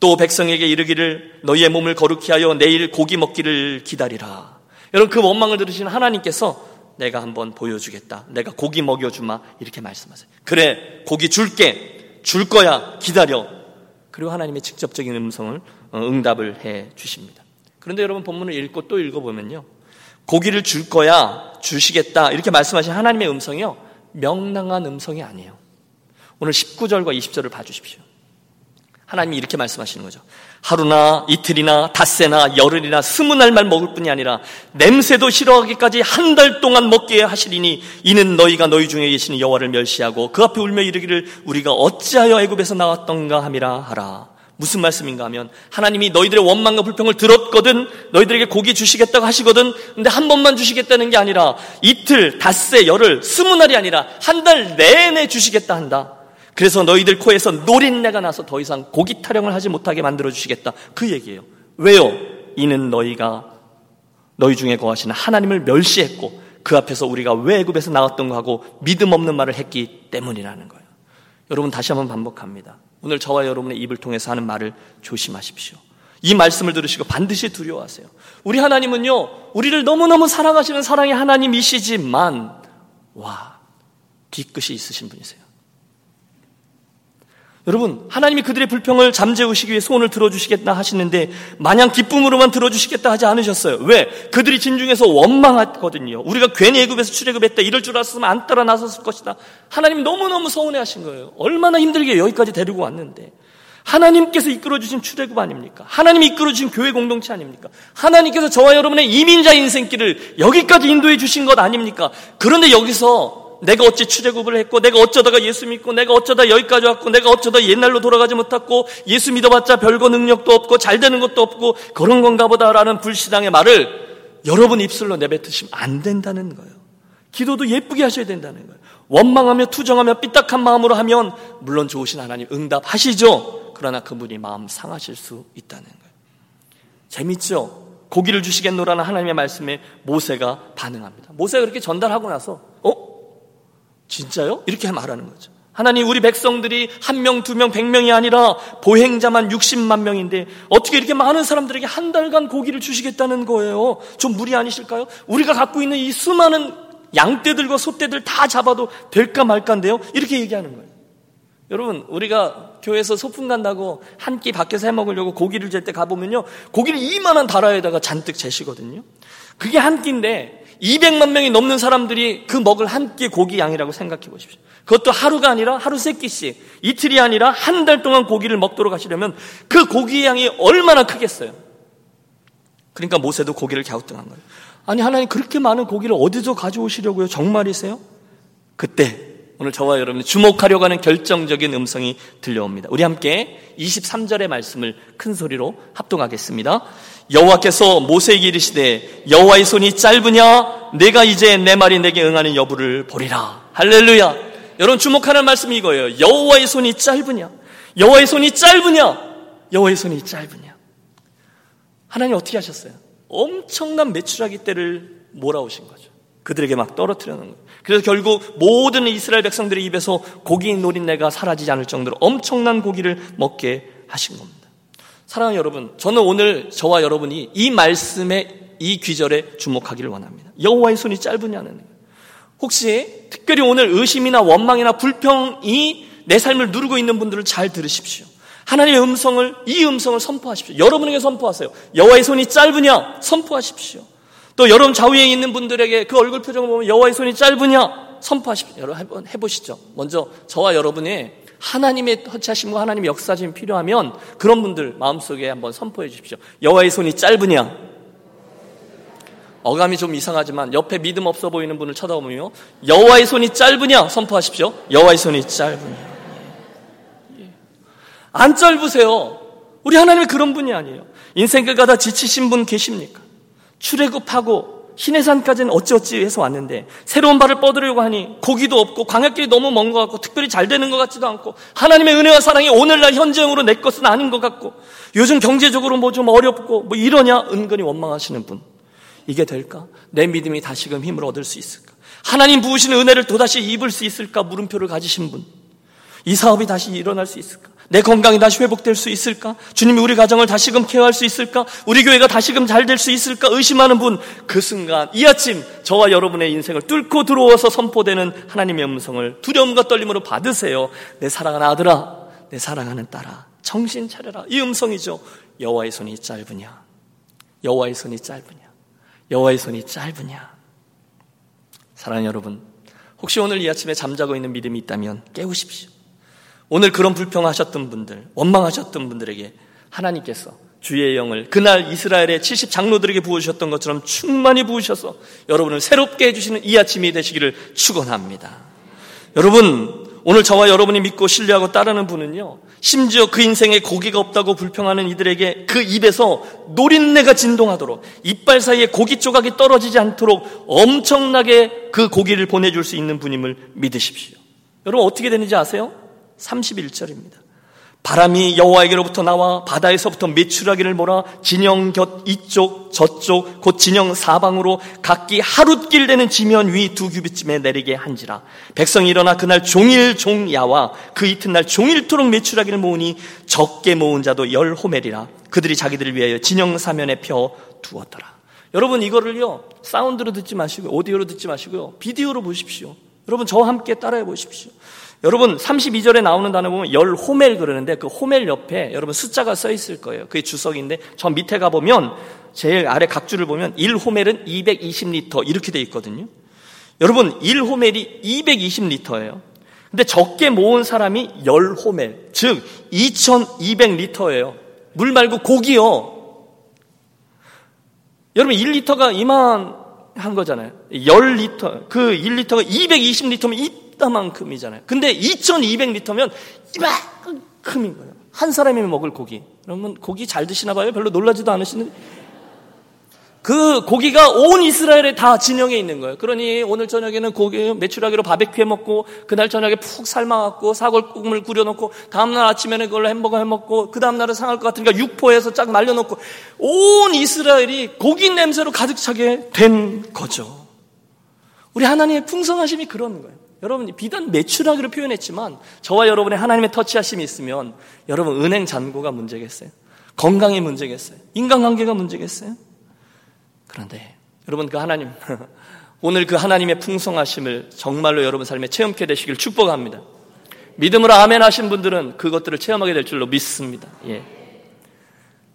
또 백성에게 이르기를 너희의 몸을 거룩히 하여 내일 고기 먹기를 기다리라. 여러분 그 원망을 들으시는 하나님께서 내가 한번 보여주겠다. 내가 고기 먹여주마. 이렇게 말씀하세요. 그래, 고기 줄게. 줄 거야. 기다려. 그리고 하나님의 직접적인 음성을, 어, 응답을 해 주십니다. 그런데 여러분 본문을 읽고 또 읽어보면요. 고기를 줄 거야. 주시겠다. 이렇게 말씀하신 하나님의 음성이요. 명랑한 음성이 아니에요. 오늘 19절과 20절을 봐주십시오. 하나님이 이렇게 말씀하시는 거죠. 하루나 이틀이나 닷새나 열흘이나 스무 날만 먹을 뿐이 아니라 냄새도 싫어하기까지 한 달 동안 먹게 하시리니 이는 너희가 너희 중에 계시는 여호와를 멸시하고 그 앞에 울며 이르기를 우리가 어찌하여 애굽에서 나왔던가 함이라 하라. 무슨 말씀인가 하면 하나님이 너희들의 원망과 불평을 들었거든 너희들에게 고기 주시겠다고 하시거든 근데 한 번만 주시겠다는 게 아니라 이틀, 닷새, 열흘, 스무 날이 아니라 한 달 내내 주시겠다 한다. 그래서 너희들 코에서 노린내가 나서 더 이상 고기 타령을 하지 못하게 만들어 주시겠다. 그 얘기예요. 왜요? 이는 너희가 너희 중에 거하시는 하나님을 멸시했고 그 앞에서 우리가 왜 애굽에서 나왔던 거 하고 믿음 없는 말을 했기 때문이라는 거예요. 여러분 다시 한번 반복합니다. 오늘 저와 여러분의 입을 통해서 하는 말을 조심하십시오. 이 말씀을 들으시고 반드시 두려워하세요. 우리 하나님은요, 우리를 너무너무 사랑하시는 사랑의 하나님이시지만, 와, 뒤끝이 있으신 분이세요. 여러분, 하나님이 그들의 불평을 잠재우시기 위해 소원을 들어주시겠다 하시는데 마냥 기쁨으로만 들어주시겠다 하지 않으셨어요. 왜? 그들이 진중에서 원망했거든요. 우리가 괜히 애굽에서 출애굽했다 이럴 줄 알았으면 안 따라 나섰을 것이다. 하나님이 너무너무 서운해하신 거예요. 얼마나 힘들게 여기까지 데리고 왔는데 하나님께서 이끌어주신 출애굽 아닙니까? 하나님이 이끌어주신 교회 공동체 아닙니까? 하나님께서 저와 여러분의 이민자 인생길을 여기까지 인도해 주신 것 아닙니까? 그런데 여기서 내가 어찌 출애굽을 했고 내가 어쩌다가 예수 믿고 내가 어쩌다 여기까지 왔고 내가 어쩌다 옛날로 돌아가지 못했고 예수 믿어봤자 별거 능력도 없고 잘 되는 것도 없고 그런 건가 보다라는 불신앙의 말을 여러분 입술로 내뱉으시면 안 된다는 거예요. 기도도 예쁘게 하셔야 된다는 거예요. 원망하며 투정하며 삐딱한 마음으로 하면 물론 좋으신 하나님 응답하시죠. 그러나 그분이 마음 상하실 수 있다는 거예요. 재밌죠? 고기를 주시겠노라는 하나님의 말씀에 모세가 반응합니다. 모세가 그렇게 전달하고 나서 어? 진짜요? 이렇게 말하는 거죠. 하나님 우리 백성들이 한 명, 두 명, 백 명이 아니라 보행자만 60만 명인데 어떻게 이렇게 많은 사람들에게 한 달간 고기를 주시겠다는 거예요? 좀 무리 아니실까요? 우리가 갖고 있는 이 수많은 양떼들과 소떼들 다 잡아도 될까 말까인데요? 이렇게 얘기하는 거예요. 여러분, 우리가 교회에서 소풍 간다고 한 끼 밖에서 해 먹으려고 고기를 잴 때 가보면요. 고기를 이만한 다라에다가 잔뜩 재시거든요. 그게 한 끼인데 200만 명이 넘는 사람들이 그 먹을 한 끼 고기 양이라고 생각해 보십시오. 그것도 하루가 아니라 하루 세 끼씩, 이틀이 아니라 한 달 동안 고기를 먹도록 하시려면 그 고기 양이 얼마나 크겠어요? 그러니까 모세도 고기를 갸우뚱한 거예요. 아니 하나님 그렇게 많은 고기를 어디서 가져오시려고요? 정말이세요? 그때 오늘 저와 여러분이 주목하려고 하는 결정적인 음성이 들려옵니다. 우리 함께 23절의 말씀을 큰 소리로 합동하겠습니다. 여호와께서 모세에게 이르시되 여호와의 손이 짧으냐 내가 이제 내 말이 내게 응하는 여부를 보리라. 할렐루야. 여러분 주목하는 말씀이 이거예요. 여호와의 손이 짧으냐? 여호와의 손이 짧으냐? 여호와의 손이 짧으냐? 하나님 어떻게 하셨어요? 엄청난 매출하기 때를 몰아오신 거죠. 그들에게 막 떨어뜨려 놓은 거예요. 그래서 결국 모든 이스라엘 백성들의 입에서 고기 노린내가 사라지지 않을 정도로 엄청난 고기를 먹게 하신 겁니다. 사랑하는 여러분, 저는 오늘 저와 여러분이 이 말씀의 이 귀절에 주목하기를 원합니다. 여호와의 손이 짧으냐는 혹시 특별히 오늘 의심이나 원망이나 불평이 내 삶을 누르고 있는 분들을 잘 들으십시오. 하나님의 음성을 이 음성을 선포하십시오. 여러분에게 선포하세요. 여호와의 손이 짧으냐 선포하십시오. 또 여러분 좌우에 있는 분들에게 그 얼굴 표정을 보면 여호와의 손이 짧으냐 선포하십시오. 여러분 해보시죠. 먼저 저와 여러분의 하나님의 터치하심과 하나님의 역사심이 필요하면 그런 분들 마음속에 한번 선포해 주십시오. 여호와의 손이 짧으냐 어감이 좀 이상하지만 옆에 믿음 없어 보이는 분을 쳐다보며 여호와의 손이 짧으냐 선포하십시오. 여호와의 손이 짧으냐. 예. 안 짧으세요. 우리 하나님이 그런 분이 아니에요. 인생 끝가다 지치신 분 계십니까? 출애굽하고 시내산까지는 어찌어찌 해서 왔는데 새로운 발을 뻗으려고 하니 고기도 없고 광야길이 너무 먼 것 같고 특별히 잘 되는 것 같지도 않고 하나님의 은혜와 사랑이 오늘날 현재형으로 내 것은 아닌 것 같고 요즘 경제적으로 뭐 좀 어렵고 뭐 이러냐 은근히 원망하시는 분 이게 될까? 내 믿음이 다시금 힘을 얻을 수 있을까? 하나님 부으시는 은혜를 또다시 입을 수 있을까? 물음표를 가지신 분. 이 사업이 다시 일어날 수 있을까? 내 건강이 다시 회복될 수 있을까? 주님이 우리 가정을 다시금 케어할 수 있을까? 우리 교회가 다시금 잘 될 수 있을까? 의심하는 분, 그 순간, 이 아침, 저와 여러분의 인생을 뚫고 들어와서 선포되는 하나님의 음성을 두려움과 떨림으로 받으세요. 내 사랑하는 아들아, 내 사랑하는 딸아, 정신 차려라. 이 음성이죠. 여호와의 손이 짧으냐? 여호와의 손이 짧으냐? 여호와의 손이 짧으냐? 사랑하는 여러분, 혹시 오늘 이 아침에 잠자고 있는 믿음이 있다면 깨우십시오. 오늘 그런 불평하셨던 분들, 원망하셨던 분들에게 하나님께서 주의 영을 그날 이스라엘의 70 장로들에게 부으셨던 것처럼 충만히 부으셔서 여러분을 새롭게 해주시는 이 아침이 되시기를 축원합니다. 여러분 오늘 저와 여러분이 믿고 신뢰하고 따르는 분은요, 심지어 그 인생에 고기가 없다고 불평하는 이들에게 그 입에서 노린내가 진동하도록 이빨 사이에 고기 조각이 떨어지지 않도록 엄청나게 그 고기를 보내줄 수 있는 분임을 믿으십시오. 여러분 어떻게 되는지 아세요? 31절입니다. 바람이 여호와에게로부터 나와 바다에서부터 메추라기를 몰아 진영 곁 이쪽 저쪽 곧 진영 사방으로 각기 하룻길 되는 지면 위 두 규빗쯤에 내리게 한지라. 백성이 일어나 그날 종일 종야와 그 이튿날 종일토록 메추라기를 모으니 적게 모은 자도 열 호멜이라. 그들이 자기들을 위하여 진영 사면에 펴 두었더라. 여러분 이거를요 사운드로 듣지 마시고 오디오로 듣지 마시고요 비디오로 보십시오. 여러분 저와 함께 따라해 보십시오 여러분 32절에 나오는 단어 보면 열 호멜 그러는데 그 호멜 옆에 여러분 숫자가 써 있을 거예요. 그게 주석인데 저 밑에 가 보면 제일 아래 각주를 보면 1 호멜은 220리터 이렇게 돼 있거든요. 여러분 1 호멜이 220리터예요. 근데 적게 모은 사람이 열 호멜, 즉 2200리터예요. 물 말고 고기요. 여러분 1리터가 이만 한 거잖아요. 10리터, 그 1리터가 220리터면 이따만큼이잖아요. 근데 2200리터면 이만큼인 거예요. 한 사람이 먹을 고기. 그러면 고기 잘 드시나 봐요? 별로 놀라지도 않으시는 그 고기가 온 이스라엘에 다 진영에 있는 거예요. 그러니 오늘 저녁에는 고기 메추라기로 바베큐 해 먹고 그날 저녁에 푹 삶아 갖고 사골국물 끓여 놓고 다음 날 아침에는 그걸로 햄버거 해 먹고 그 다음 날은 상할 것 같으니까 육포해서 쫙 말려 놓고 온 이스라엘이 고기 냄새로 가득 차게 된 거죠. 우리 하나님의 풍성하심이 그런 거예요. 여러분 비단 메추라기로 표현했지만 저와 여러분의 하나님의 터치하심이 있으면 여러분 은행 잔고가 문제겠어요? 건강이 문제겠어요? 인간관계가 문제겠어요? 그런데 여러분 그 하나님 오늘 그 하나님의 풍성하심을 정말로 여러분 삶에 체험케 되시길 축복합니다. 믿음으로 아멘 하신 분들은 그것들을 체험하게 될 줄로 믿습니다. 예.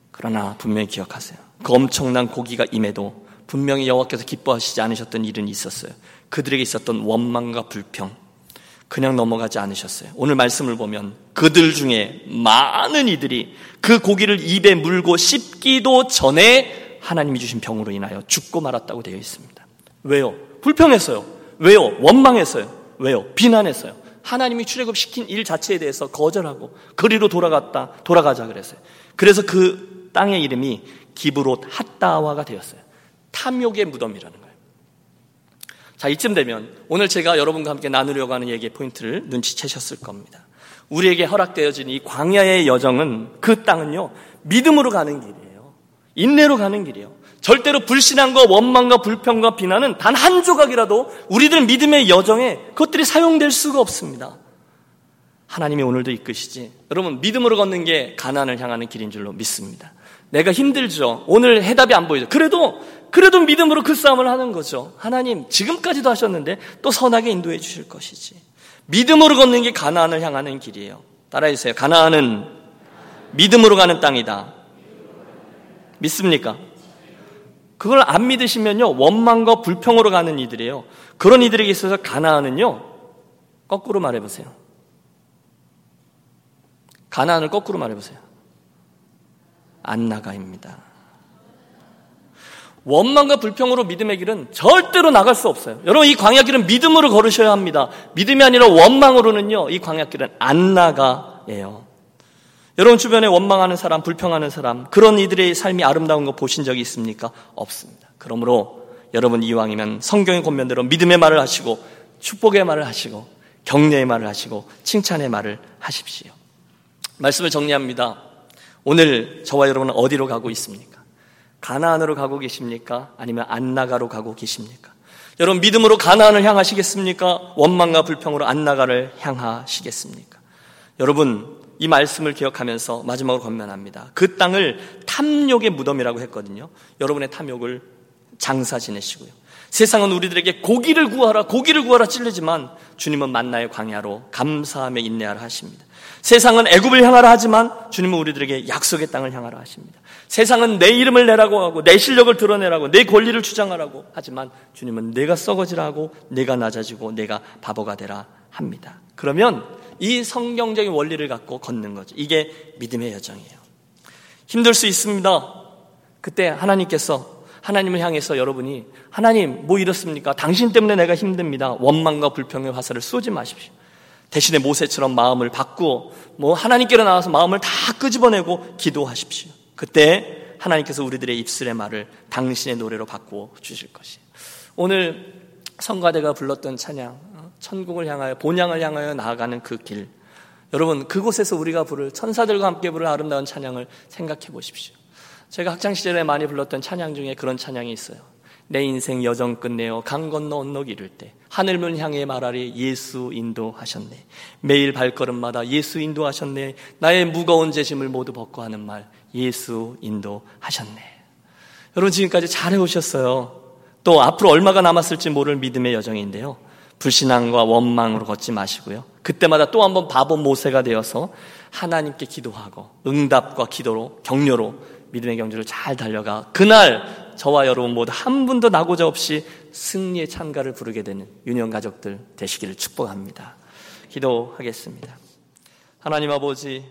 그러나 분명히 기억하세요. 그 엄청난 고기가 임해도 분명히 여호와께서 기뻐하시지 않으셨던 일은 있었어요. 그들에게 있었던 원망과 불평. 그냥 넘어가지 않으셨어요. 오늘 말씀을 보면 그들 중에 많은 이들이 그 고기를 입에 물고 씹기도 전에 하나님이 주신 병으로 인하여 죽고 말았다고 되어 있습니다. 왜요? 불평했어요. 왜요? 원망했어요. 왜요? 비난했어요. 하나님이 출애굽 시킨 일 자체에 대해서 거절하고 그리로 돌아갔다 돌아가자 그랬어요. 그래서 그 땅의 이름이 기브롯 핫다와가 되었어요. 탐욕의 무덤이라는 거예요. 자, 이쯤 되면 오늘 제가 여러분과 함께 나누려고 하는 얘기의 포인트를 눈치채셨을 겁니다. 우리에게 허락되어진 이 광야의 여정은 그 땅은요 믿음으로 가는 길이에요. 인내로 가는 길이에요. 절대로 불신앙과 원망과 불평과 비난은 단 한 조각이라도 우리들 믿음의 여정에 그것들이 사용될 수가 없습니다. 하나님이 오늘도 이끄시지. 여러분 믿음으로 걷는 게 가난을 향하는 길인 줄로 믿습니다. 내가 힘들죠. 오늘 해답이 안 보이죠. 그래도 그래도 믿음으로 그 싸움을 하는 거죠. 하나님 지금까지도 하셨는데 또 선하게 인도해 주실 것이지. 믿음으로 걷는 게 가나안을 향하는 길이에요. 따라해 주세요. 가나안은 믿음으로 가는 땅이다. 믿습니까? 그걸 안 믿으시면요, 원망과 불평으로 가는 이들이에요. 그런 이들에게 있어서 가나안은요, 거꾸로 말해 보세요. 가나안을 거꾸로 말해 보세요. 안나가입니다. 원망과 불평으로 믿음의 길은 절대로 나갈 수 없어요. 여러분, 이 광야 길은 믿음으로 걸으셔야 합니다. 믿음이 아니라 원망으로는요, 이 광야 길은 안 나가예요. 여러분 주변에 원망하는 사람, 불평하는 사람, 그런 이들의 삶이 아름다운 거 보신 적이 있습니까? 없습니다. 그러므로 여러분 이왕이면 성경의 권면대로 믿음의 말을 하시고 축복의 말을 하시고 격려의 말을 하시고 칭찬의 말을 하십시오. 말씀을 정리합니다. 오늘 저와 여러분은 어디로 가고 있습니까? 가나안으로 가고 계십니까? 아니면 안나가로 가고 계십니까? 여러분 믿음으로 가나안을 향하시겠습니까? 원망과 불평으로 안나가를 향하시겠습니까? 여러분 이 말씀을 기억하면서 마지막으로 건면합니다. 그 땅을 탐욕의 무덤이라고 했거든요. 여러분의 탐욕을 장사 지내시고요. 세상은 우리들에게 고기를 구하라, 고기를 구하라 찔르지만 주님은 만나의 광야로 감사함에 인내하라 하십니다. 세상은 애굽을 향하라 하지만 주님은 우리들에게 약속의 땅을 향하라 하십니다. 세상은 내 이름을 내라고 하고 내 실력을 드러내라고 내 권리를 주장하라고 하지만 주님은 내가 썩어지라고 내가 낮아지고 내가 바보가 되라 합니다. 그러면 이 성경적인 원리를 갖고 걷는 거죠. 이게 믿음의 여정이에요. 힘들 수 있습니다. 그때 하나님께서 하나님을 향해서 여러분이 하나님 뭐 이렇습니까? 당신 때문에 내가 힘듭니다. 원망과 불평의 화살을 쏘지 마십시오. 대신에 모세처럼 마음을 바꾸어 뭐 하나님께로 나와서 마음을 다 끄집어내고 기도하십시오. 그때 하나님께서 우리들의 입술의 말을 당신의 노래로 바꾸어 주실 것이에요. 오늘 성가대가 불렀던 찬양 천국을 향하여 본향을 향하여 나아가는 그 길. 여러분 그곳에서 우리가 부를 천사들과 함께 부를 아름다운 찬양을 생각해 보십시오. 제가 학창 시절에 많이 불렀던 찬양 중에 그런 찬양이 있어요. 내 인생 여정 끝내어 강 건너 언덕 이를 때 하늘문 향해 말하리 예수 인도하셨네. 매일 발걸음마다 예수 인도하셨네. 나의 무거운 재심을 모두 벗고 하는 말 예수 인도하셨네. 여러분 지금까지 잘 해 오셨어요. 또 앞으로 얼마가 남았을지 모를 믿음의 여정인데요. 불신앙과 원망으로 걷지 마시고요. 그때마다 또 한번 바보 모세가 되어서 하나님께 기도하고 응답과 기도로 격려로 믿음의 경주를 잘 달려가 그날 저와 여러분 모두 한 분도 나고자 없이 승리의 찬가를 부르게 되는 유년 가족들 되시기를 축복합니다. 기도하겠습니다. 하나님 아버지